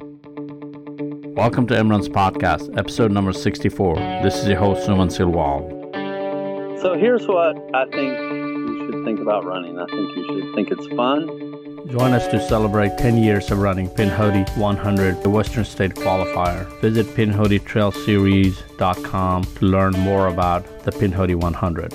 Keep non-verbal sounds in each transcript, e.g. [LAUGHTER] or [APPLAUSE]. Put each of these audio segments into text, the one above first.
Welcome to Emran's podcast, episode number 64. This is your host, Suman Silwal. So here's what I think you should think about running. I think you should think it's fun. Join us to celebrate 10 years of running Pinhoti 100, the Western State Qualifier. Visit PinhotiTrailSeries.com to learn more about the Pinhoti 100.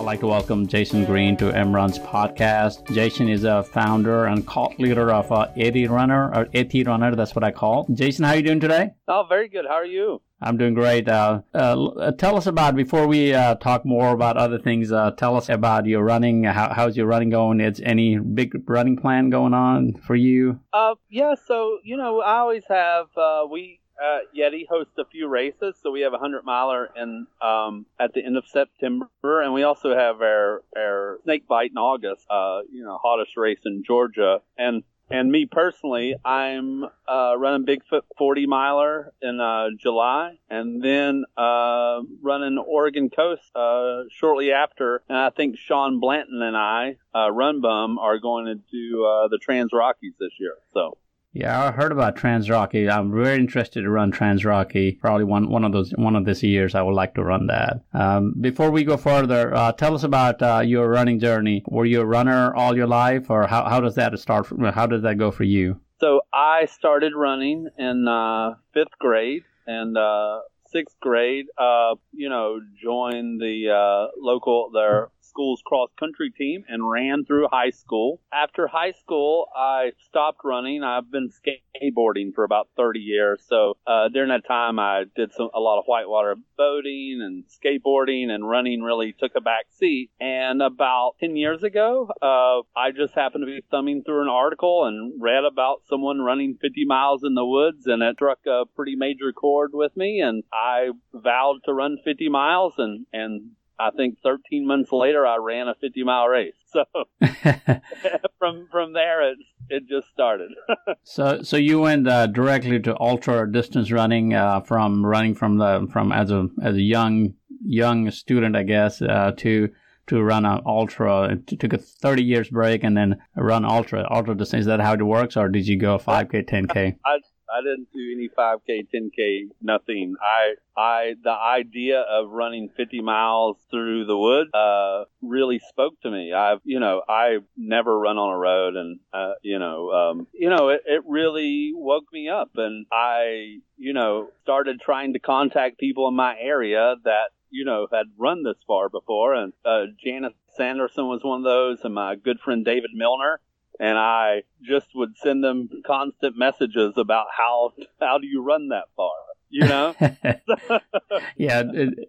I'd like to welcome Jason Green to Emran's podcast. Jason is a founder and cult leader of uh, Yeti Runner, or Yeti Runner, that's what I call. Jason, how are you doing today? Oh, very good. How are you? I'm doing great. Uh, uh, tell us about, before we uh, talk more about other things, uh, tell us about your running. How, how's your running going? Is any big running plan going on for you? Uh, yeah, so, you know, I always have, uh, we, uh, Yeti hosts a few races, so we have a hundred miler in um, at the end of September, and we also have our our snake bite in August. Uh, you know, hottest race in Georgia, and and me personally, I'm uh, running Bigfoot 40 miler in uh, July, and then uh, running Oregon Coast uh, shortly after. And I think Sean Blanton and I, uh, Run Bum, are going to do uh, the Trans Rockies this year. So. Yeah, I heard about Trans Rocky. I'm very interested to run Trans Rocky. Probably one one of those one of these years, I would like to run that. Um, before we go further, uh, tell us about uh, your running journey. Were you a runner all your life, or how how does that start? How does that go for you? So I started running in uh, fifth grade, and uh, sixth grade, uh, you know, joined the uh, local their school's cross country team and ran through high school. After high school, I stopped running. I've been skateboarding for about 30 years. So uh, during that time, I did some a lot of whitewater boating and skateboarding, and running really took a back seat. And about 10 years ago, uh, I just happened to be thumbing through an article and read about someone running 50 miles in the woods, and it struck a pretty major chord with me. And I vowed to run 50 miles, and and I think 13 months later, I ran a 50 mile race. So [LAUGHS] [LAUGHS] from from there, it it just started. [LAUGHS] so so you went uh, directly to ultra distance running uh, from running from the from as a as a young young student, I guess, uh, to to run an ultra. It took a 30 years break and then run ultra ultra distance. Is that how it works, or did you go 5k, 10k? I, I didn't do any 5K, 10K, nothing. I, I, the idea of running 50 miles through the woods, uh, really spoke to me. I've, you know, I've never run on a road and, uh, you know, um, you know, it, it really woke me up and I, you know, started trying to contact people in my area that, you know, had run this far before. And, uh, Janice Sanderson was one of those and my good friend David Milner and I just would send them constant messages about how how do you run that far, you know? [LAUGHS] [LAUGHS] yeah.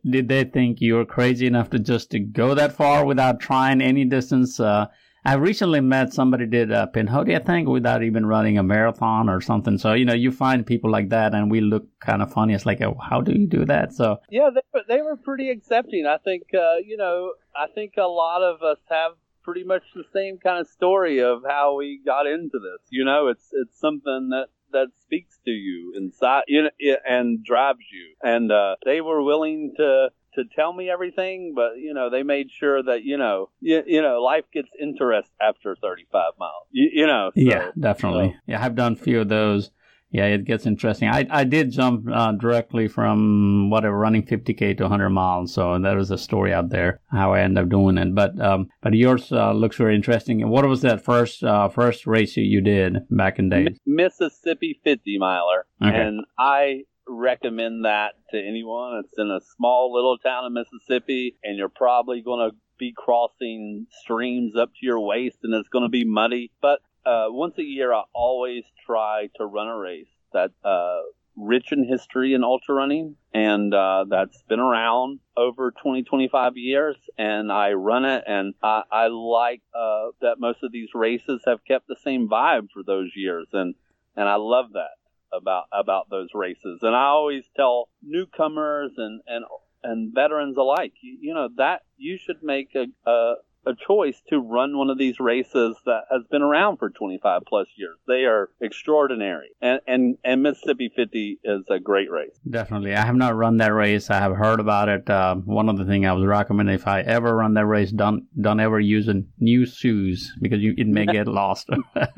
Did they think you were crazy enough to just to go that far without trying any distance? Uh, I recently met somebody did a Pinhoti, I think, without even running a marathon or something. So you know, you find people like that, and we look kind of funny. It's like, oh, how do you do that? So yeah, they were, they were pretty accepting. I think uh, you know, I think a lot of us have pretty much the same kind of story of how we got into this. You know, it's it's something that that speaks to you inside you know, and drives you. And uh, they were willing to to tell me everything, but you know they made sure that you know you, you know life gets interest after 35 miles. You, you know. So, yeah, definitely. So. Yeah, I've done a few of those yeah, it gets interesting. I, I did jump uh, directly from whatever running 50k to 100 miles, so there is a story out there how I end up doing it. But um, but yours uh, looks very interesting. And what was that first uh, first race you, you did back in days? Mississippi 50 miler, okay. and I recommend that to anyone. It's in a small little town in Mississippi, and you're probably going to be crossing streams up to your waist, and it's going to be muddy. But uh, once a year, I always try to run a race that uh, rich in history in ultra running, and uh, that's been around over 20, 25 years. And I run it, and I, I like uh, that most of these races have kept the same vibe for those years, and and I love that about about those races. And I always tell newcomers and and and veterans alike, you, you know that you should make a, a a choice to run one of these races that has been around for 25 plus years. They are extraordinary. And, and, and Mississippi 50 is a great race. Definitely. I have not run that race. I have heard about it. Uh, one of the things I was recommending if I ever run that race, don't, don't ever use a new shoes because you, it may get [LAUGHS] lost.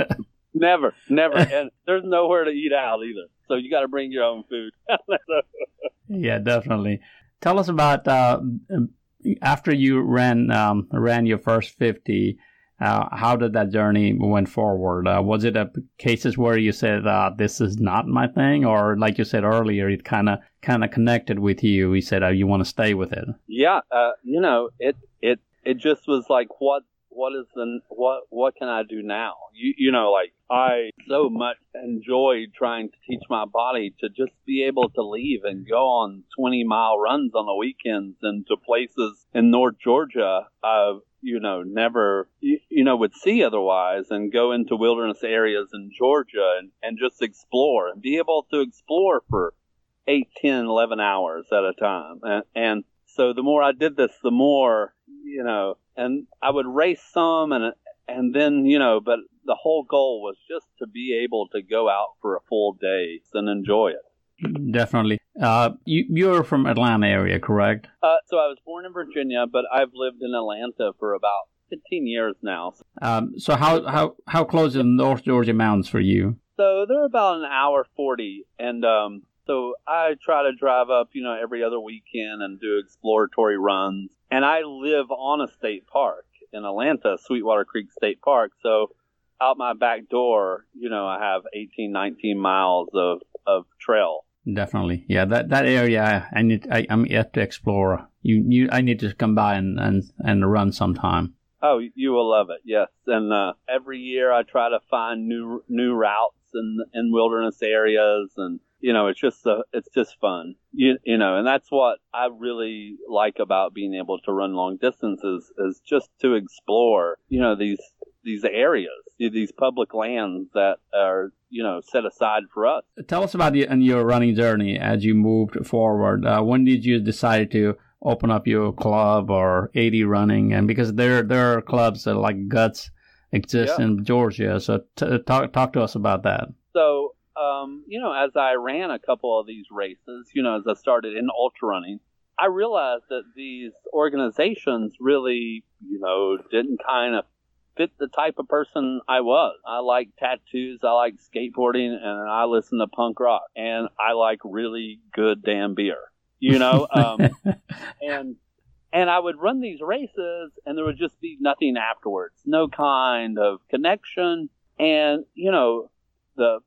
[LAUGHS] never, never. And there's nowhere to eat out either. So you got to bring your own food. [LAUGHS] yeah, definitely. Tell us about uh, after you ran um, ran your first 50 uh, how did that journey went forward? Uh, was it a cases where you said uh, this is not my thing, or like you said earlier, it kind of kind of connected with you? You said uh, you want to stay with it. Yeah, uh, you know, it it it just was like what what is the what what can I do now? You you know, like I so much enjoyed trying to teach my body to just be able to leave and go on 20 mile runs on the weekends and to places in North Georgia. Uh, you know, never, you, you, know, would see otherwise and go into wilderness areas in Georgia and, and just explore and be able to explore for 8, 10, 11 hours at a time. And, and so the more I did this, the more, you know, and I would race some and, and then, you know, but the whole goal was just to be able to go out for a full day and enjoy it. Definitely. Uh, you, you're from Atlanta area, correct? Uh, so I was born in Virginia, but I've lived in Atlanta for about 15 years now. Um, so how, how, how close are the North Georgia mountains for you? So they're about an hour 40. And um, so I try to drive up, you know, every other weekend and do exploratory runs. And I live on a state park in Atlanta, Sweetwater Creek State Park. So out my back door, you know, I have 18, 19 miles of, of trail. Definitely, yeah. That that area, I need. I, am yet to explore. You, you. I need to come by and and and run sometime. Oh, you will love it. Yes, and uh, every year I try to find new new routes in in wilderness areas, and you know, it's just uh, it's just fun. You you know, and that's what I really like about being able to run long distances is just to explore. You know, these these areas, these public lands that are you know set aside for us. Tell us about your, your running journey as you moved forward. Uh, when did you decide to open up your club or Yeti running? And because there there are clubs that like Guts exist yeah. in Georgia, so t- talk talk to us about that. So. Um, you know, as I ran a couple of these races, you know, as I started in ultra running, I realized that these organizations really, you know, didn't kind of fit the type of person I was. I like tattoos, I like skateboarding, and I listen to punk rock, and I like really good damn beer. You know, [LAUGHS] um, and and I would run these races, and there would just be nothing afterwards, no kind of connection, and you know, the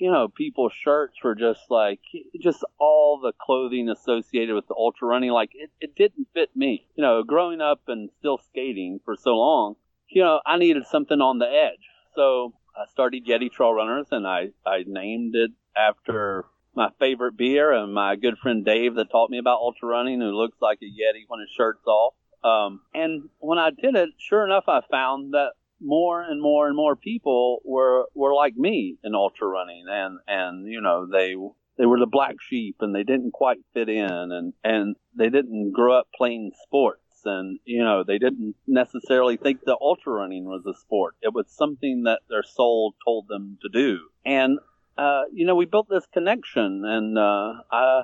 you know, people's shirts were just like just all the clothing associated with the ultra running. Like it, it didn't fit me. You know, growing up and still skating for so long, you know, I needed something on the edge. So I started Yeti Trail Runners and I, I named it after my favorite beer and my good friend Dave that taught me about ultra running who looks like a Yeti when his shirt's off. Um, and when I did it, sure enough, I found that more and more and more people were, were like me in ultra running and, and, you know, they, they were the black sheep and they didn't quite fit in and, and they didn't grow up playing sports and you know they didn't necessarily think that ultra running was a sport. It was something that their soul told them to do. And uh, you know we built this connection and uh, I,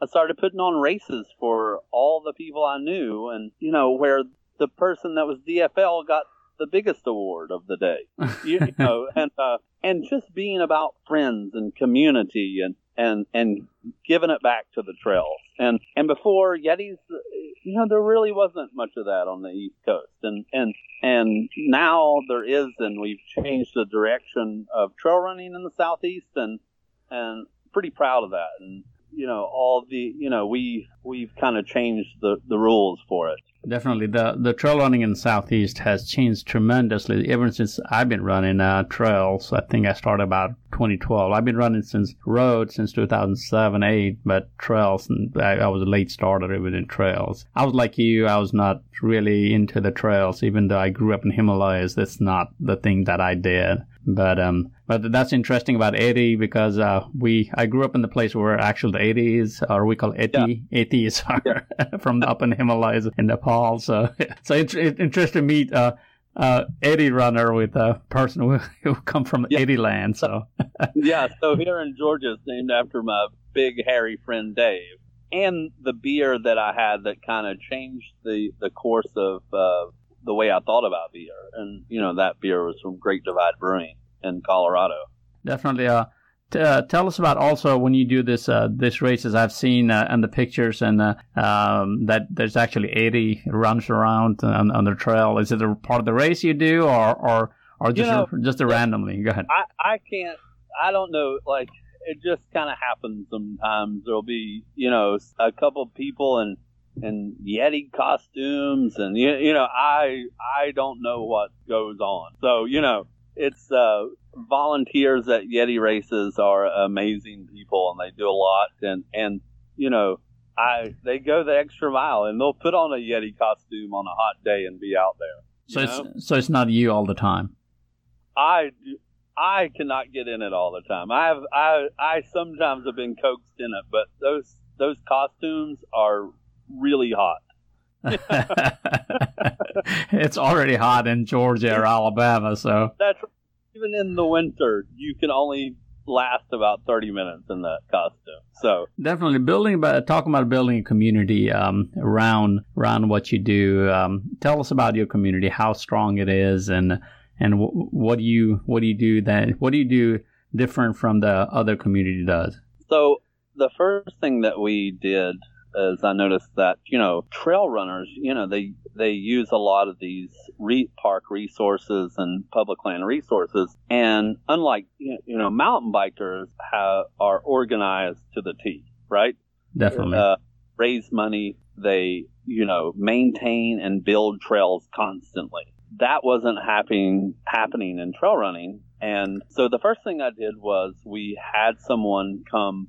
I started putting on races for all the people i knew and you know where the person that was dfl got the biggest award of the day you, you [LAUGHS] know and uh, and just being about friends and community and and and giving it back to the trails. And and before Yetis, you know, there really wasn't much of that on the East Coast. And and and now there is, and we've changed the direction of trail running in the Southeast, and and pretty proud of that. And you know, all the you know, we we've kind of changed the the rules for it. Definitely, the the trail running in the southeast has changed tremendously ever since I've been running uh, trails. I think I started about 2012. I've been running since road since 2007, eight, but trails, and I, I was a late starter even in trails. I was like you, I was not really into the trails, even though I grew up in Himalayas. That's not the thing that I did. But um, but that's interesting about Eddie because uh, we I grew up in the place where actually the Eddies, or we call Eti, yeah. Etis, are yeah. [LAUGHS] from the up in Himalayas in Nepal. So [LAUGHS] so it's, it's interesting to meet uh, uh, Eddie runner with a person who, [LAUGHS] who come from yeah. Eddie land. So yeah, so here in Georgia, it's named after my big hairy friend Dave, and the beer that I had that kind of changed the the course of uh, the way I thought about beer. And, you know, that beer was from Great Divide Brewing. in Colorado. Definitely. Uh, t- uh, tell us about also when you do this uh, this races. I've seen uh, in the pictures and uh, um, that there's actually 80 runs around on, on the trail. Is it a part of the race you do, or or or just You know, just a randomly? Go ahead. I I can't. I don't know. Like it just kind of happens sometimes. There'll be you know a couple people in in Yeti costumes, and you you know I I don't know what goes on. So you know it's uh, volunteers at Yeti races are amazing people, and they do a lot. And and you know I they go the extra mile, and they'll put on a Yeti costume on a hot day and be out there. So know? it's so it's not you all the time. I I cannot get in it all the time. I have I I sometimes have been coaxed in it, but those those costumes are really hot. [LAUGHS] it's already hot in Georgia or Alabama, so That's even in the winter, you can only last about 30 minutes in that costume. So, definitely building about talking about building a community um, around around what you do. Um, tell us about your community, how strong it is, and and w- what do you what do you do that what do you do different from the other community does? so the first thing that we did is I noticed that you know trail runners, you know they they use a lot of these re- park resources and public land resources, and unlike you know mountain bikers have, are organized to the T, right? Definitely, uh, raise money. They, you know, maintain and build trails constantly. That wasn't happening happening in trail running. And so the first thing I did was we had someone come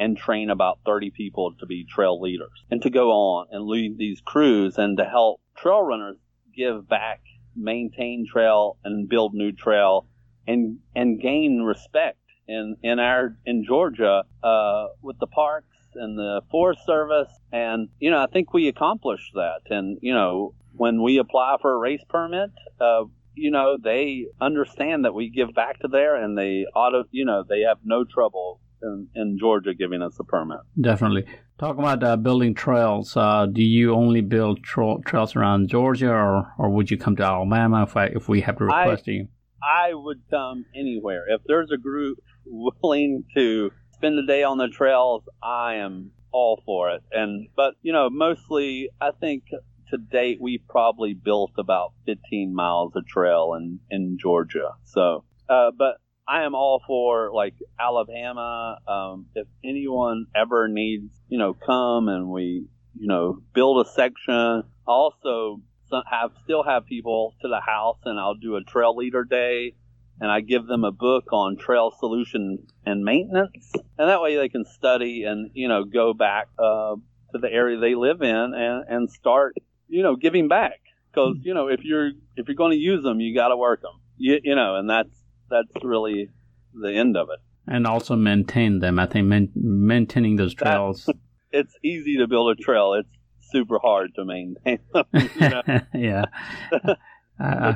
and train about 30 people to be trail leaders and to go on and lead these crews and to help trail runners give back, maintain trail and build new trail and and gain respect in in our in Georgia uh, with the parks and the Forest Service, and you know I think we accomplished that. And you know when we apply for a race permit, uh, you know they understand that we give back to there, and they auto you know they have no trouble in, in Georgia giving us a permit. definitely. Talk about uh, building trails. Uh, do you only build tra- trails around Georgia, or, or would you come to Alabama if I, if we have to I- request you? I would come anywhere. If there's a group willing to spend the day on the trails, I am all for it. And but you know, mostly I think to date we've probably built about 15 miles of trail in in Georgia. So, uh, but I am all for like Alabama. Um, if anyone ever needs, you know, come and we, you know, build a section. Also, have still have people to the house, and I'll do a trail leader day, and I give them a book on trail solution and maintenance, and that way they can study and you know go back uh, to the area they live in and and start you know giving back because you know if you're if you're going to use them, you got to work them, you, you know, and that's that's really the end of it. And also maintain them. I think main, maintaining those That- trails. [LAUGHS] It's easy to build a trail. It's super hard to maintain them. [LAUGHS] you know? [LAUGHS] yeah. Uh,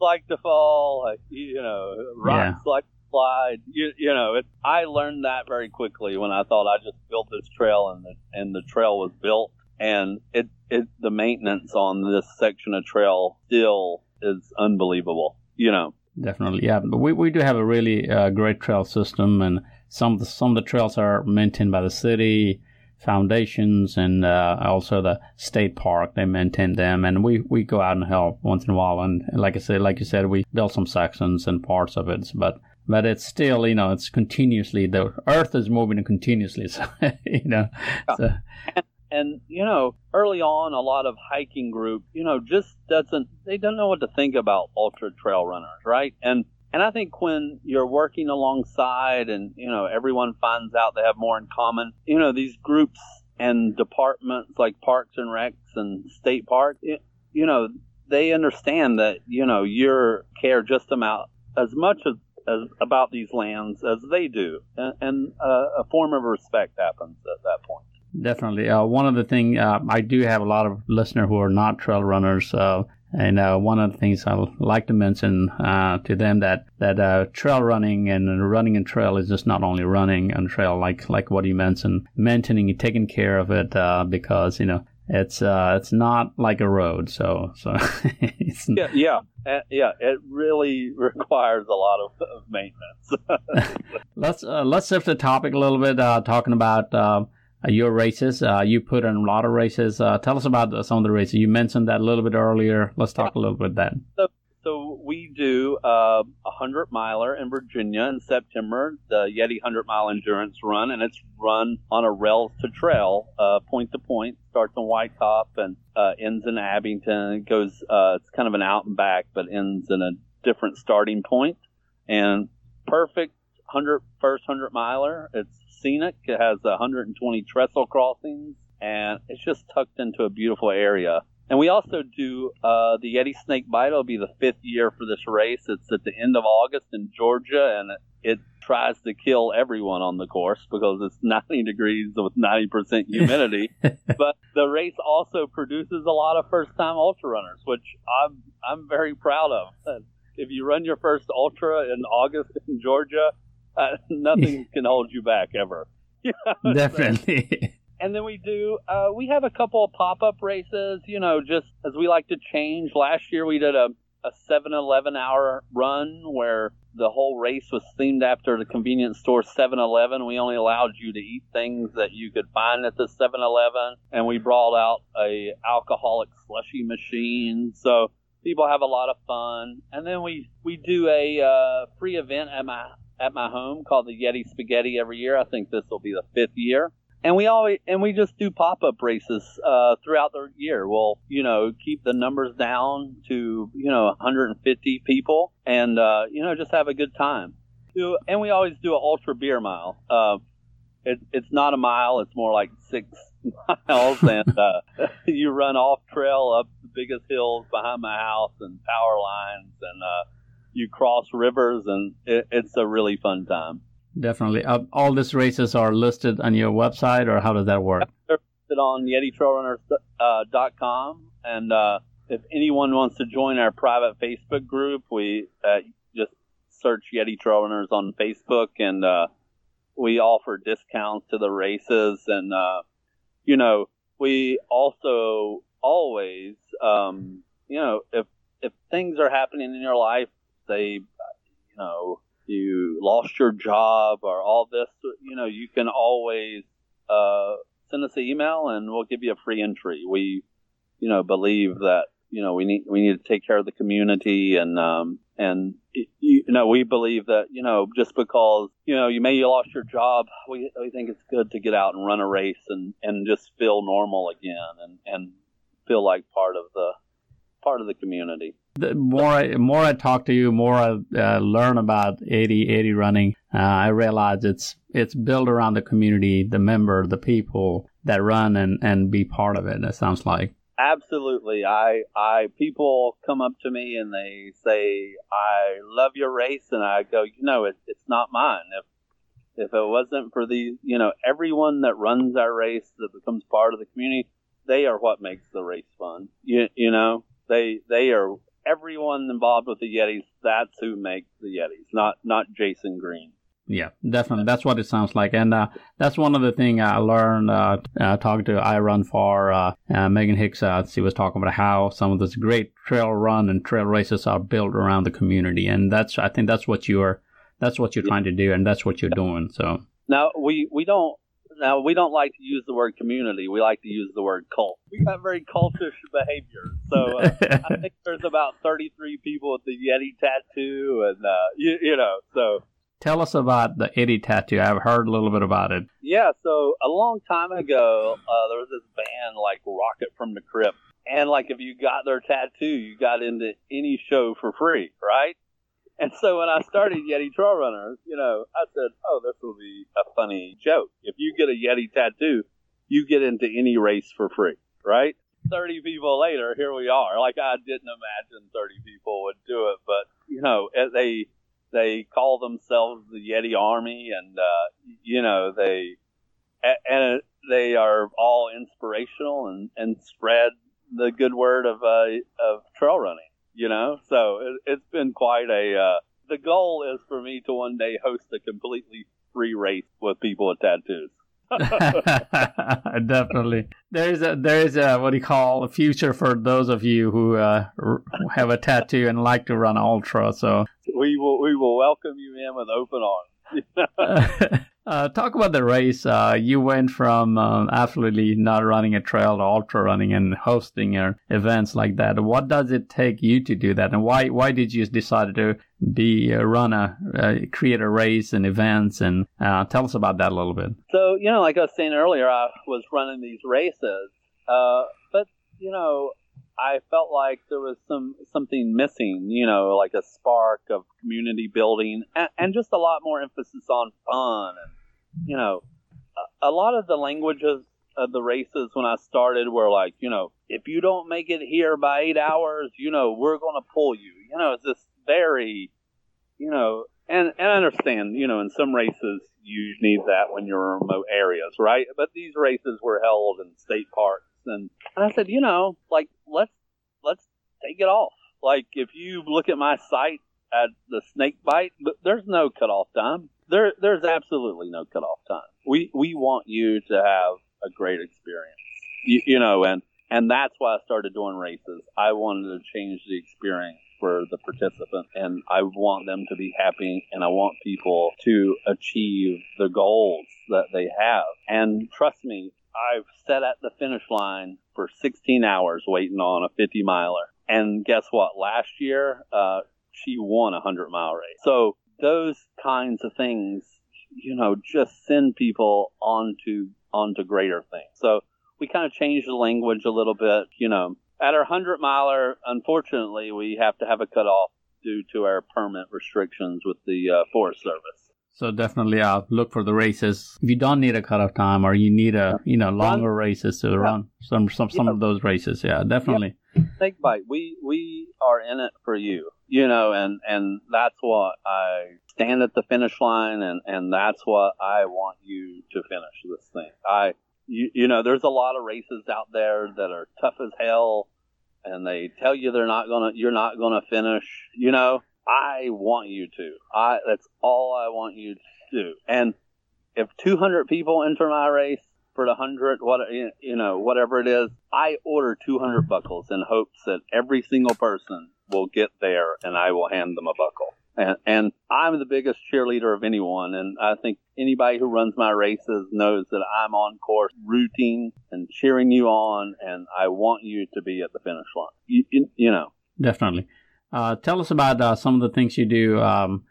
like to fall, like you know, rocks like to slide. You, you know, it, I learned that very quickly when I thought I just built this trail and the and the trail was built, and it it the maintenance on this section of trail still is unbelievable. You know, Definitely, yeah. But we, we do have a really uh, great trail system, and some of the, some of the trails are maintained by the city foundations and uh, also the state park. They maintain them, and we, we go out and help once in a while. And like I said, like you said, we build some sections and parts of it, but but it's still you know it's continuously the Earth is moving continuously, [LAUGHS] so you know. So, and you know, early on, a lot of hiking group, you know, just doesn't they don't know what to think about ultra trail runners, right? And and I think when you're working alongside, and you know, everyone finds out they have more in common, you know, these groups and departments like Parks and Recs and State Park, it, you know, they understand that you know you care just about as much as, as about these lands as they do, and, and uh, a form of respect happens at that point. Definitely. Uh, one of the thing uh, I do have a lot of listeners who are not trail runners, uh, and uh, one of the things I like to mention uh, to them that that uh, trail running and running in trail is just not only running on trail, like like what you mentioned, maintaining, taking care of it, uh, because you know it's uh, it's not like a road. So so [LAUGHS] yeah, yeah, uh, yeah. It really [LAUGHS] requires a lot of, of maintenance. [LAUGHS] let's uh, let's shift the topic a little bit. Uh, talking about. Um, uh, your races. Uh, you put in a lot of races. Uh, tell us about some of the races. You mentioned that a little bit earlier. Let's talk a little bit then. So, so we do uh, a hundred miler in Virginia in September, the Yeti hundred mile endurance run, and it's run on a rail to trail, uh, point to point. Starts in Whitetop and uh, ends in Abingdon. It goes. it's kind of an out and back, but ends in a different starting point. And perfect hundred first hundred miler. It's scenic. It has 120 trestle crossings, and it's just tucked into a beautiful area. And we also do uh, the Yeti Snake Bite. It'll be the fifth year for this race. It's at the end of August in Georgia, and it, it tries to kill everyone on the course because it's [LAUGHS] 90 degrees with 90% [LAUGHS] humidity. but the race also produces a lot of first-time ultra runners, which I'm I'm very proud of. And if you run your first ultra in August in Georgia, uh, [LAUGHS] nothing can hold you back ever. [LAUGHS] Definitely. [LAUGHS] and then we do uh, we have a couple of pop-up races you know just as we like to change. Last year we did a, a 7-eleven hour run where the whole race was themed after the convenience store 7-eleven we only allowed you to eat things that you could find at the 7-eleven and we brought out a alcoholic slushy machine. So people have a lot of fun. And then we we do a uh, free event at my at my home called the Yeti Spaghetti every year. I think this will be the fifth year. And we always and we just do pop up races uh, throughout the year. We'll you know keep the numbers down to you know 150 people, and uh, you know just have a good time. And we always do an ultra beer mile. Uh, it, it's not a mile; it's more like six [LAUGHS] miles, [LAUGHS] and uh, you run off trail up the biggest hills behind my house and power lines, and uh, you cross rivers, and it, it's a really fun time. Definitely. Uh, all these races are listed on your website, or how does that work? They're listed on YetiTrailRunners.com, uh, and uh, if anyone wants to join our private Facebook group, we uh, just search Yeti Trail Runners on Facebook, and uh, we offer discounts to the races, and uh, you know, we also always, um, you know, if if things are happening in your life say, you know, you lost your job or all this, you know, you can always uh, send us an email and we'll give you a free entry. We, you know, believe that you know we need we need to take care of the community and um, and you know we believe that you know just because you know you may you lost your job, we we think it's good to get out and run a race and and just feel normal again and and feel like part of the part of the community the more I, more I talk to you, more I uh, learn about Yeti Yeti running. Uh, I realize it's it's built around the community, the member, the people that run and and be part of it. It sounds like absolutely. I I people come up to me and they say I love your race, and I go, you know, it, it's not mine. If if it wasn't for the you know everyone that runs our race that becomes part of the community, they are what makes the race fun. You you know they they are everyone involved with the Yetis, that's who makes the Yetis, not not Jason Green. Yeah, definitely. That's what it sounds like, and uh, that's one of the things I learned uh, uh, talking to iRunFar uh, uh, Meghan Hicks. Uh, she was talking about how some of those great trail run and trail races are built around the community, and that's I think that's what you're that's what you're yeah. trying to do, and that's what you're doing. So now we we don't now we don't like to use the word community. We like to use the word cult. We have very cultish behavior. So uh, I think [LAUGHS] there's about 33 people with the Yeti tattoo, and uh, you, you know, so. Tell us about the Yeti tattoo. I've heard a little bit about it. Yeah, so a long time ago, uh, there was this band like Rocket from the Crypt, and like if you got their tattoo, you got into any show for free, right? And so when I started Yeti Trail Runners, you know, I said, oh, this will be a funny joke. If you get a Yeti tattoo, you get into any race for free, right? 30 people later, here we are. Like I didn't imagine 30 people would do it, but you know, they they call themselves the Yeti Army, and uh, you know they and they are all inspirational and and spread the good word of uh, of trail running you know. So it, has been quite a. Uh, the goal is for me to one day host a completely free race with people with tattoos. [LAUGHS] Definitely, there is a there is a what do you call a future for those of you who uh, have a tattoo and like to run ultra. So we will we will welcome you in with open arms. [LAUGHS] [LAUGHS] Uh, talk about the race. Uh, you went from um, absolutely not running a trail to ultra running and hosting uh, events like that. What does it take you to do that, and why why did you decide to be a runner, uh, create a race and events, and uh, tell us about that a little bit. So you know, like I was saying earlier, I was running these races, uh, but you know, I felt like there was some something missing, you know, like a spark of community building and, and just a lot more emphasis on fun and you know, a, lot of the languages of the races when I started were like, you know, if you don't make it here by eight hours, you know, we're going to pull you. You know, it's this very, you know, and, and I understand, you know, in some races you need that when you're in remote areas, right? But these races were held in state parks, and, and I said, you know, like let's let's take it off. Like if you look at my site at the snake bite, there's no cutoff time there there's absolutely no cutoff time. We we want you to have a great experience. You, you know, and and that's why I started doing races. I wanted to change the experience for the participant and I want them to be happy and I want people to achieve the goals that they have. And trust me, I've sat at the finish line for 16 hours waiting on a 50 miler. And guess what? Last year, uh, she won a 100 mile race. So those kinds of things, you know, just send people onto onto greater things. So we kind of changed the language a little bit. You know, at our hundred miler, unfortunately, we have to have a cutoff due to our permit restrictions with the uh, Forest Service. So definitely, uh, look for the races. If you don't need a cutoff time, or you need a you know longer run, races to yeah. run some some some yeah. of those races, yeah, definitely. Yeah. Snake bite. We we are in it for you you know, and and that's what I stand at the finish line, and and that's what I want you to finish this thing. I, you, you know, there's a lot of races out there that are tough as hell, and they tell you they're not gonna, you're not gonna finish. You know, I want you to. I that's all I want you to do. And if 200 people enter my race for the hundred, what you know, whatever it is, I order 200 buckles in hopes that every single person will get there and I will hand them a buckle. And, and I'm the biggest cheerleader of anyone. And I think anybody who runs my races knows that I'm on course rooting and cheering you on. And I want you to be at the finish line. You, you, you know. Definitely. Uh, tell us about uh, some of the things you do. Um,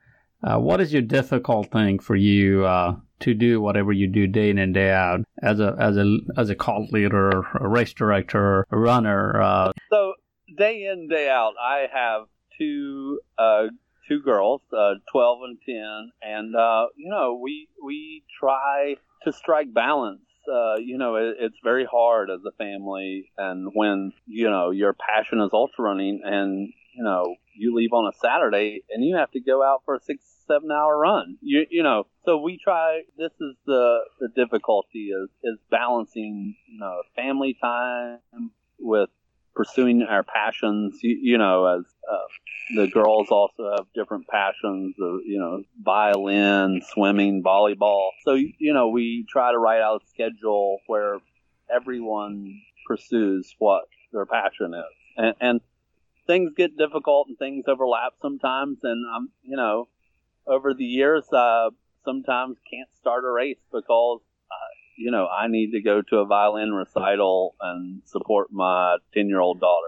uh, what is your difficult thing for you uh, to do whatever you do day in and day out as a as a as a cult leader, a race director, a runner? Uh? So day in day out, I have two uh, two girls, uh, twelve and ten, and uh, you know we we try to strike balance. Uh, you know, it, it's very hard as a family, and when you know your passion is ultra running, and you know you leave on a Saturday and you have to go out for a six seven hour run. You you know, so we try. This is the the difficulty is is balancing you know family time with pursuing our passions. You, you know, as uh, the girls also have different passions, of, you know, violin, swimming, volleyball. So, you know, we try to write out a schedule where everyone pursues what their passion is. And, and things get difficult and things overlap sometimes. And, um, you know, over the years, uh, sometimes can't start a race because you know, I need to go to a violin recital and support my 10 year old daughter.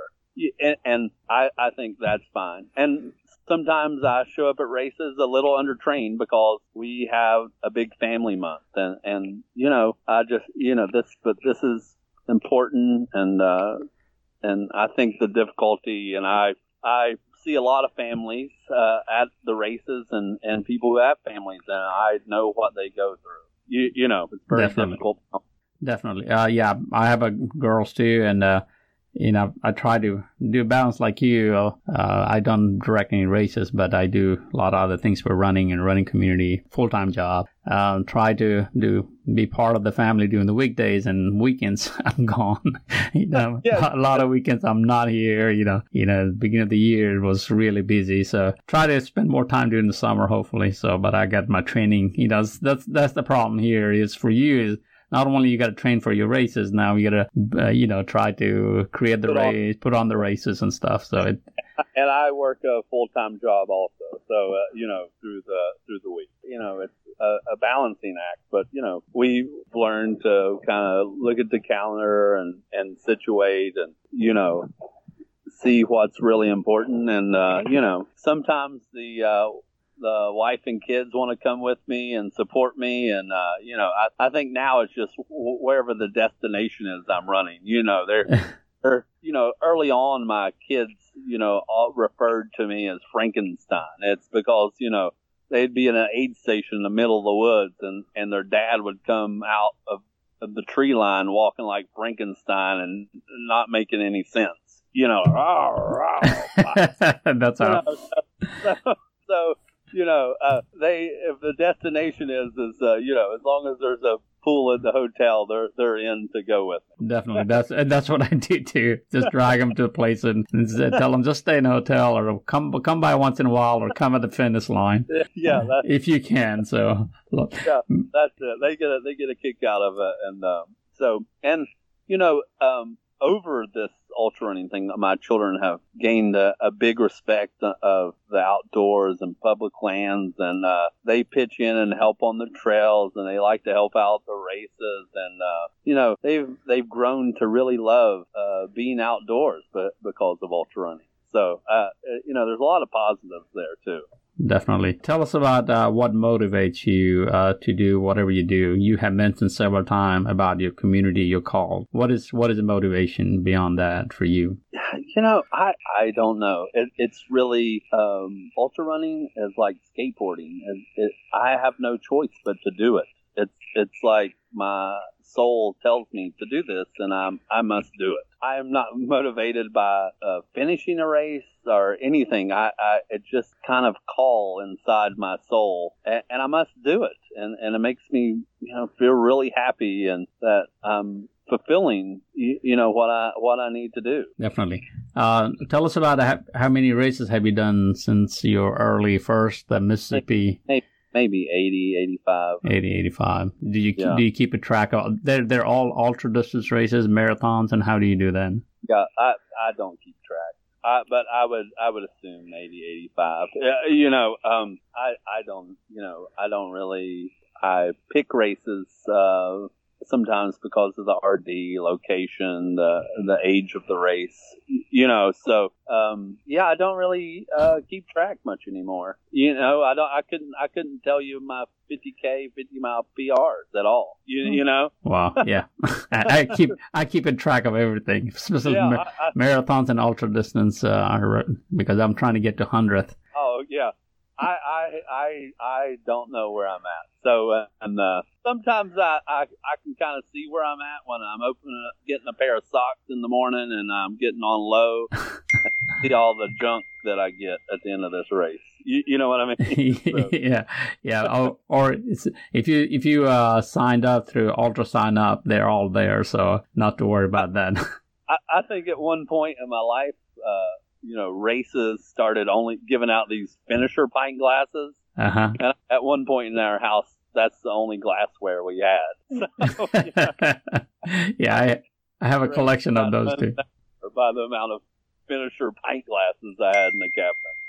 And, and I, I think that's fine. And sometimes I show up at races a little undertrained because we have a big family month. And, and, you know, I just, you know, this, but this is important. And, uh, and I think the difficulty, and I, I see a lot of families, uh, at the races and, and people who have families and I know what they go through you, you know, it's very Definitely. difficult. Definitely. Uh, yeah, I have a girls too, and uh, you know, I try to do balance like you. Uh, I don't direct any races, but I do a lot of other things for running and running community, full time job. Um, try to do be part of the family during the weekdays and weekends. [LAUGHS] I'm gone. [LAUGHS] you know, yeah. a lot of weekends I'm not here. You know, you know, beginning of the year was really busy, so try to spend more time during the summer, hopefully. So, but I got my training. You know, that's that's the problem here. Is for you is not only you got to train for your races, now you got to, uh, you know, try to create the put race, on. put on the races and stuff. So it. [LAUGHS] And I work a full time job also, so uh, you know through the through the week, you know it's a, a balancing act. But you know we've learned to kind of look at the calendar and and situate and you know see what's really important. And uh, you know sometimes the uh, the wife and kids want to come with me and support me. And, uh, you know, I, I think now it's just wherever the destination is I'm running, you know, they're, [LAUGHS] they're, you know, early on my kids, you know, all referred to me as Frankenstein. It's because, you know, they'd be in an aid station in the middle of the woods and, and their dad would come out of, of the tree line walking like Frankenstein and not making any sense. You know, [LAUGHS] that's how. You know, so, so you know, uh, they if the destination is is uh, you know as long as there's a pool at the hotel, they're they're in to go with. Them. Definitely, that's and that's what I do too. Just drag them to a place and, and tell them just stay in a hotel or come come by once in a while or come at the finish line. [LAUGHS] Yeah, if you can. So look. yeah, that's it. They get a they get a kick out of it, and um, so and you know um, over this ultra running thing, my children have gained a, a big respect of the outdoors and public lands, and uh, they pitch in and help on the trails, and they like to help out the races, and uh, you know they've they've grown to really love uh, being outdoors, but because of ultra running. So uh, you know, there's a lot of positives there too. Definitely. Tell us about uh, what motivates you uh, to do whatever you do. You have mentioned several times about your community, your call. What is what is the motivation beyond that for you? You know, I I don't know. It, it's really um, ultra running is like skateboarding. It, it, I have no choice but to do it. It's it's like my soul tells me to do this, and I'm I must do it. I am not [LAUGHS] motivated by uh, finishing a race or anything. I, I it just kind of call inside my soul, and, and I must do it, and and it makes me you know feel really happy and that I'm fulfilling you, you know what I what I need to do. Definitely. Uh, tell us about how, how, many races have you done since your early first the Mississippi. Maybe, maybe 80, 85. 80, 85. Do you yeah. do you keep a track of? They're they're all ultra distance races, marathons, and how do you do that? Yeah, I I don't keep track. I, but I would I would assume 80, 85. You know, um, I I don't you know I don't really I pick races uh, sometimes because of the RD location, the the age of the race, you know. So um, yeah, I don't really uh, keep track much anymore. You know, I don't. I couldn't. I couldn't tell you my 50k, 50 mile PRs at all. You you know. Wow. Yeah. [LAUGHS] I, I, keep I keep in track of everything, [LAUGHS] especially yeah, ma- I, marathons and ultra distance, uh, because I'm trying to get to hundredth. Oh yeah. I, I I I don't know where I'm at. So uh, and uh, sometimes I, I I can kind of see where I'm at when I'm opening up, getting a pair of socks in the morning and I'm getting on low. [LAUGHS] see all the junk that I get at the end of this race. You, you know what I mean? [LAUGHS] So. [LAUGHS] yeah, yeah. Or, or if you if you uh, signed up through UltraSignup, they're all there, so not to worry about that. I, I think at one point in my life. Uh, you know, races started only giving out these finisher pint glasses. Uh-huh. And at one point in our house, that's the only glassware we had. [LAUGHS] So, yeah, [LAUGHS] yeah I, I have a collection of those too. By the amount of finisher pint glasses I had in the cabinet.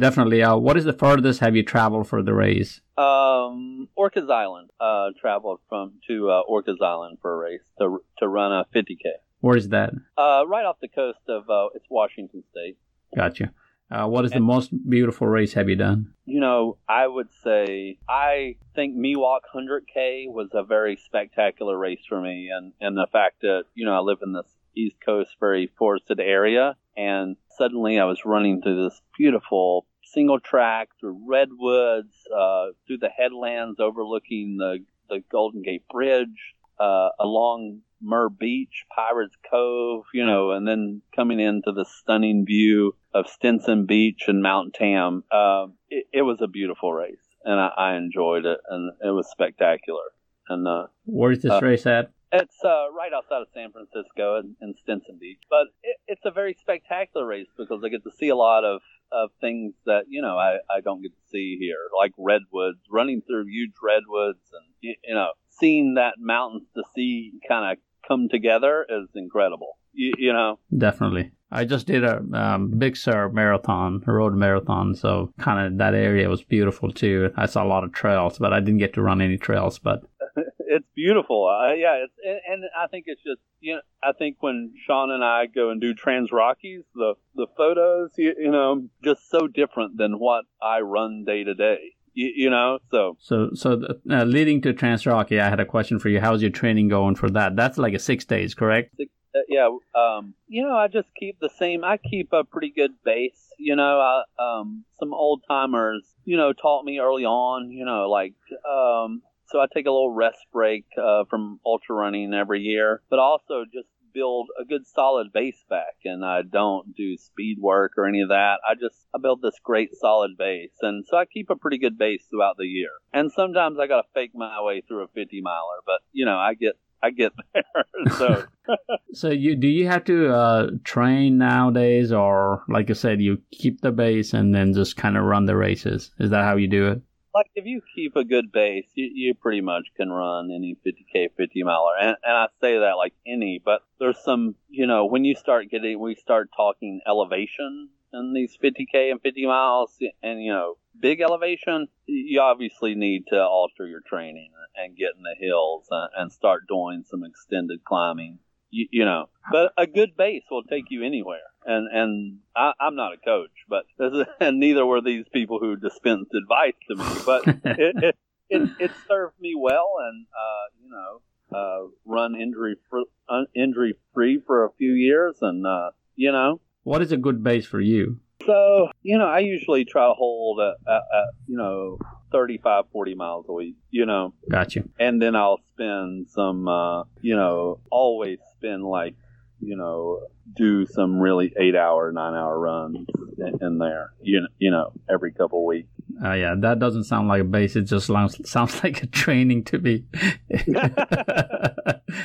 Definitely. Uh, what is the furthest have you traveled for the race? Um, Orcas Island. Uh, traveled from to uh, Orcas Island for a race to to run a 50k. Where is that? Uh, right off the coast of uh, it's Washington State. Gotcha. Uh, what is and, the most beautiful race have you done? You know, I would say I think Miwok 100K was a very spectacular race for me, and and the fact that you know I live in this East Coast very forested area, and suddenly I was running through this beautiful single track through redwoods, uh, through the headlands overlooking the the Golden Gate Bridge, uh, along Muir Beach, Pirates Cove, you know, and then coming into the stunning view of Stinson Beach and Mount Tam. Uh, it, it, was a beautiful race, and I, I, enjoyed it, and it was spectacular. And uh, where's this uh, race at? It's uh, right outside of San Francisco in, in Stinson Beach, but it, it's a very spectacular race because I get to see a lot of of things that you know I, I don't get to see here, like redwoods, running through huge redwoods, and you, you know seeing that mountains to sea kind of come together is incredible. You, you, know, definitely. I just did a um, Big Sur marathon, a road marathon, so kind of that area was beautiful too. I saw a lot of trails, but I didn't get to run any trails. But [LAUGHS] it's beautiful. Uh, yeah, it's and, and, I think it's just you know I think when Sean and I go and do Trans Rockies, the the photos you, you know just so different than what I run day to day. You, you, know, so so so the, uh, leading to Trans Rocky, I had a question for you. How's your training going for that? That's like a six days, correct? Six, uh, yeah, um, you know, I just keep the same. I keep a pretty good base. You know, I, um, some old timers, you know, taught me early on. You know, like um, so I take a little rest break uh, from ultra running every year, but also just build a good solid base back. And I don't do speed work or any of that. I just I build this great solid base, and so I keep a pretty good base throughout the year. And sometimes I got to fake my way through a 50 miler, but you know I get I get [LAUGHS] there. so, [LAUGHS] so you do you have to uh, train nowadays, or like I said, you keep the base and then just kind of run the races? Is that how you do it? Like if you keep a good base, you, you pretty much can run any 50k, 50 miler. And, and I say that like any, but there's some, you know, when you start getting, we start talking elevation in these 50k and 50 miles, and you know, big elevation, you obviously need to alter your training and get in the hills and, and start doing some extended climbing you, you, know, but a good base will take you anywhere. And and I, I'm not a coach, but [LAUGHS] and neither were these people who dispensed advice to me. But [LAUGHS] it, it, it, it served me well, and uh, you know, uh, run injury fr- uh, injury free for a few years, and uh, you know, what is a good base for you? So, you know, I usually try to hold, a, a, a, you know, 35, 40 miles a week, you know. Gotcha. And then I'll spend some, uh, you know, always spend like, you know, do some really eight hour, nine hour runs in, in there, you know, you know, every couple of weeks. Uh, yeah, that doesn't sound like a base. It just sounds, sounds [LAUGHS] like a training to me. [LAUGHS]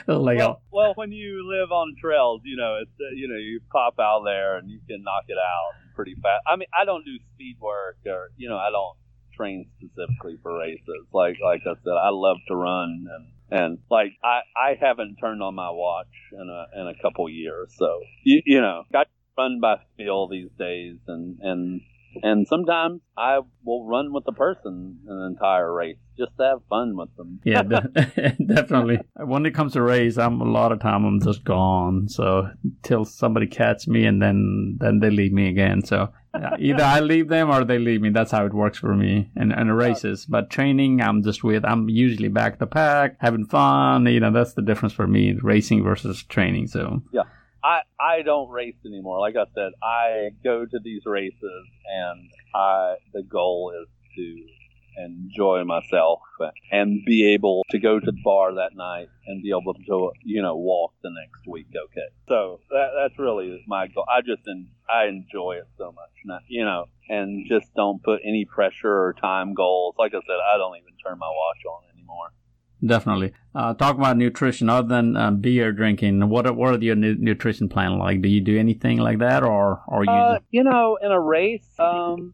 like well, well, when you live on trails, you know, it's uh, you know, you pop out there and you can knock it out pretty fast. I mean, I don't do speed work or you know, I don't train specifically for races. Like like I said, I love to run and and like I I haven't turned on my watch in a in a couple years. So you you know, got run by feel these days and and and sometimes I will run with the person an entire race just to have fun with them. yeah, [LAUGHS] de- [LAUGHS] definitely. When it comes to race, I'm a lot of time I'm just gone. So till somebody catch me and then then they leave me again. So yeah, either I leave them or they leave me. That's how it works for me in, in races. But training, I'm just with. I'm usually back the pack, having fun. You know, that's the difference for me, racing versus training. So yeah. I I don't race anymore. Like I said, I go to these races, and I the goal is to enjoy myself and be able to go to the bar that night and be able to you know walk the next week. Okay, so that, that's really my goal. I just I enjoy it so much, you know, and just don't put any pressure or time goals. Like I said, I don't even turn my watch on anymore. Definitely. Uh, talk about nutrition other than uh, beer drinking. What are, what are your nu- nutrition plan like? Do you do anything like that, or or you? Uh, you know, in a race, um,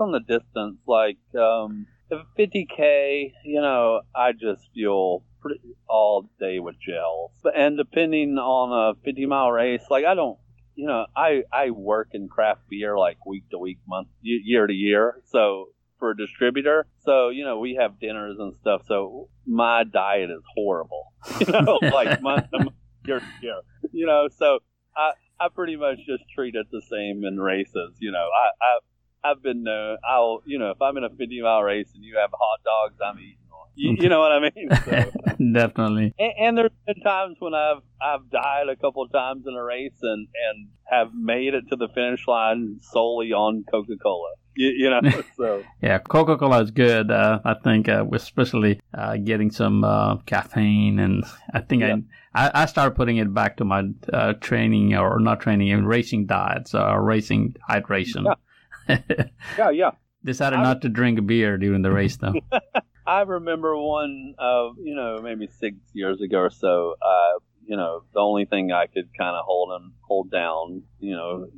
on the distance, like um, if 50k, you know, I just fuel pretty, all day with gels. And depending on a 50 mile race, like I don't, you know, I I work in craft beer like week to week, month, year to year. So for a distributor. So, you know, we have dinners and stuff. So my diet is horrible, [LAUGHS] you know, [LAUGHS] like month to month, year to year, you know, so I, I pretty much just treat it the same in races. You know, I, I, I've been known, I'll, you know, if I'm in a 50 mile race and you have hot dogs, I'm eating. You, you know what I mean? So, [LAUGHS] Definitely. And, and, there's been times when I've I've died a couple of times in a race and and have made it to the finish line solely on Coca Cola you, you know. [LAUGHS] So yeah, Coca Cola is good. Uh, I think, uh, especially uh, getting some uh, caffeine, and I think yeah. I, I started putting it back to my uh, training or not training, even racing diets or racing hydration. Yeah, [LAUGHS] yeah. yeah. Decided I, not to drink beer during the race though. I remember one, uh, you know, maybe six years ago or so. Uh, you know, the only thing I could kind of hold and hold down, you know,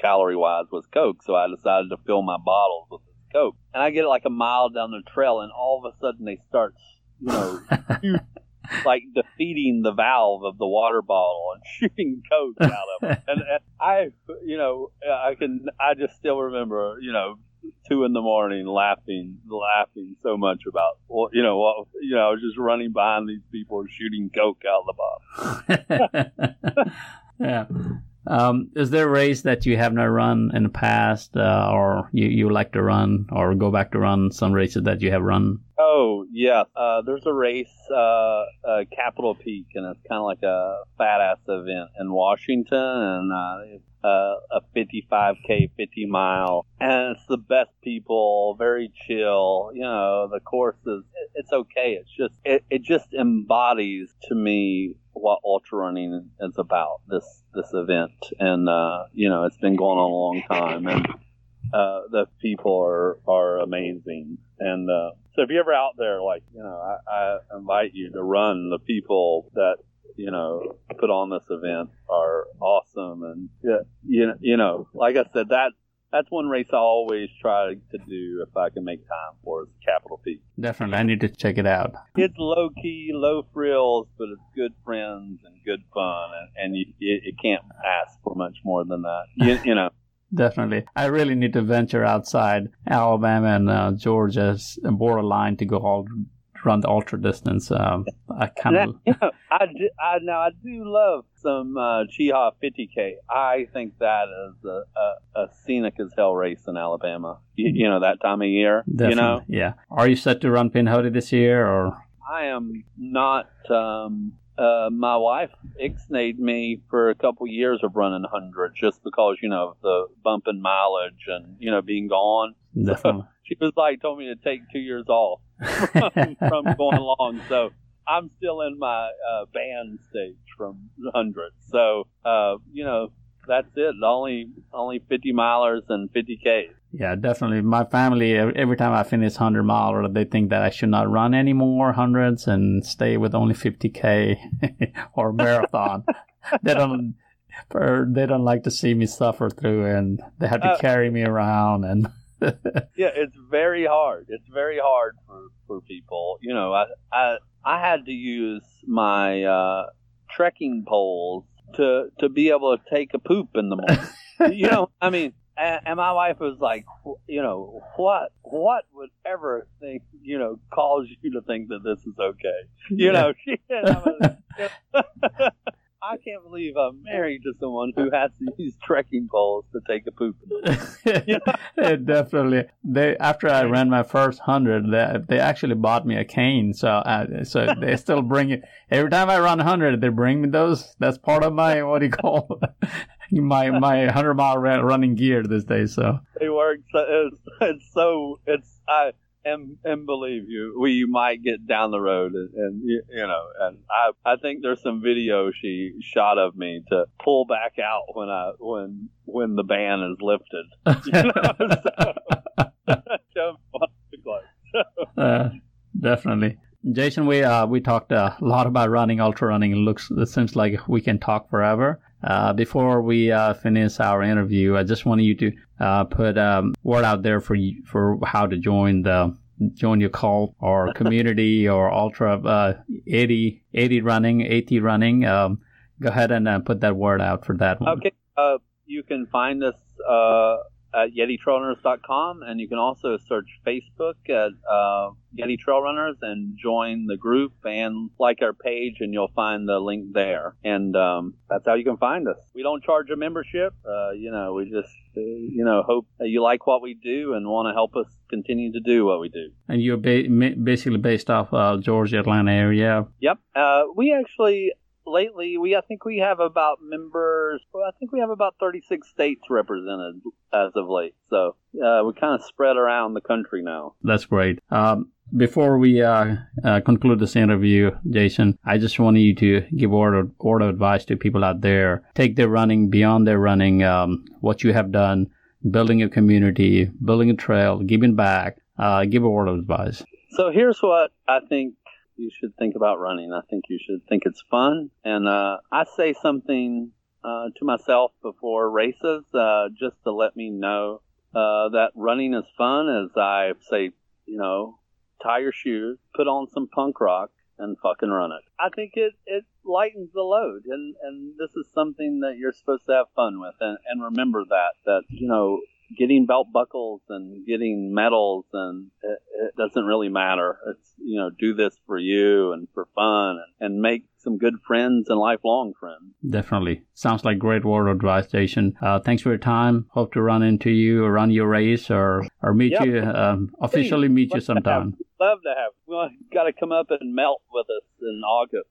calorie wise was Coke, so I decided to fill my bottles with this Coke. And I get it like a mile down the trail, and all of a sudden they start you know, [LAUGHS] like defeating the valve of the water bottle and shooting coke out of it. [LAUGHS] And, and I, you know, I can, I just still remember, you know, two in the morning laughing, laughing so much about, you know, you know, I was just running behind these people shooting coke out of the bottle. [LAUGHS] yeah. Um, is there a race that you have not run in the past, uh, or you, you like to run, or go back to run some races that you have run? Oh yeah, uh, there's a race, uh, uh Capitol Peak, and it's kind of like a fat ass event in Washington, and uh, uh, a 55k, 50 mile, and it's the best people, very chill. You know, the course is it's okay. It's just it, it just embodies to me what ultra running is about. This this event, and uh, you know, it's been going on a long time, and uh, the people are are amazing. And uh, so, if you're ever out there, like you know, I, I invite you to run. The people that you know put on this event are awesome, and yeah, you know, you know, like I said, that that's one race I always try to do if I can make time for is Capitol Peak. Definitely, I need to check it out. It's low key, low frills, but it's good friends and good fun, and, and you, can't ask for much more than that. You, [LAUGHS] you know. Definitely. I really need to venture outside Alabama and uh, Georgia's borderline to go all run the ultra distance. Um, I kind of. You know, I, do, I now I do love some uh, Cheaha 50k. I think that is a, a, a, scenic as hell race in Alabama. You, you know that time of year. Definitely. You know. Yeah. Are you set to run Pinhoti this year or? I am not. Um, uh, my wife ixnayed me for a couple years of running hundred just because you know the bump in mileage and you know being gone. [LAUGHS] Definitely. So she was like told me to take two years off from, [LAUGHS] from going [LAUGHS] along. So I'm still in my uh, band stage from hundreds. So uh, you know that's it. Only only 50 milers and 50 k. Yeah, definitely. My family, every time I finish 100 mile, they think that I should not run any more hundreds and stay with only 50k [LAUGHS] or marathon. they don't, they don't like to see me suffer through, and they have to uh, carry me around and. [LAUGHS] yeah, it's very hard. It's very hard for for people. You know, I I I had to use my uh, trekking poles to to be able to take a poop in the morning. [LAUGHS] you know, I mean, and, and, my wife was like, you know, what what would ever think, you know, cause you to think that this is okay? You know, she. [LAUGHS] I can't believe I'm married to someone who has to use trekking poles to take a poop. [LAUGHS] know? Definitely. They after I ran my first hundred, they, they actually bought me a cane. So I, so they [LAUGHS] still bring it every time I run hundred. They bring me those. That's part of my what do you call [LAUGHS] my my hundred mile running gear this day. So it works. It's, it's so it's I and and believe you, we might get down the road, and, and you, know, and I I think there's some video she shot of me to pull back out when I when when the ban is lifted. [LAUGHS] You know, [LAUGHS] [LAUGHS] uh, definitely. Jason, we uh, we talked a lot about running, ultra running. It looks it seems like we can talk forever. Uh, before we uh, finish our interview, I just wanted you to uh, put um, word out there for you, for how to join the join your cult or [LAUGHS] community or ultra uh, Yeti Yeti running Yeti running. Um, go ahead and uh, put that word out for that one. Okay, you can find us at YetiTrailRunners.com, and you can also search Facebook at uh, Yeti Trail Runners and join the group and like our page, and you'll find the link there. And um, that's how you can find us. We don't charge a membership. Uh, you know, we just uh, you know hope that you like what we do and want to help us continue to do what we do. And you're ba- basically based off uh, Georgia, Atlanta area. Yep. Uh, we actually lately we I think we have about members. Well, I think we have about 36 states represented as of late. So uh, we kind of spread around the country now. That's great. Um, before we uh, uh, conclude this interview, Jason, I just want you to give word of, word of advice to people out there. Take their running beyond their running. Um, what you have done, building a community, building a trail, giving back. Uh, give a word of advice. So here's what I think you should think about running. I think you should think it's fun. And uh, I say something uh, to myself before races uh, just to let me know uh, that running is fun. As I say, you know, tie your shoes, put on some punk rock, and fucking run it. I think it, it lightens the load, and, and this is something that you're supposed to have fun with, and, and remember that, that, you know, getting belt buckles and getting medals and it, it, doesn't really matter. It's, you know, do this for you and for fun and, and make some good friends and lifelong friends. Definitely. Sounds like great word advice, Jason. Uh, thanks for your time. Hope to run into you or run your race or, or meet yep. you, um, officially meet you sometime. Love to have. Well, got to come up and melt with us in August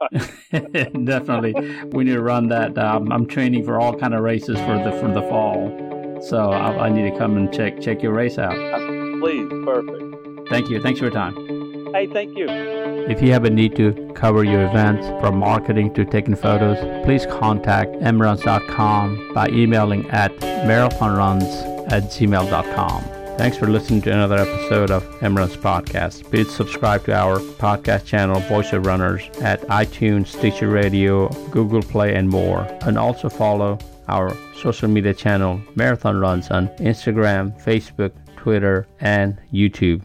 [LAUGHS] Definitely, we need to run that. Um, I'm training for all kind of races for the for the fall. So I, I need to come and check check your race out. Please, perfect. Thank you. Thanks for your time. Hey, thank you. If you have a need to cover your events from marketing to taking photos, please contact mruns.com by emailing at marathonruns at gmail.com. Thanks for listening to another episode of Emruns Podcast. Please subscribe to our podcast channel, Voice of Runners, at iTunes, Stitcher Radio, Google Play, and more. And also follow our social media channel, Marathon Runs, on Instagram, Facebook, Twitter, and YouTube.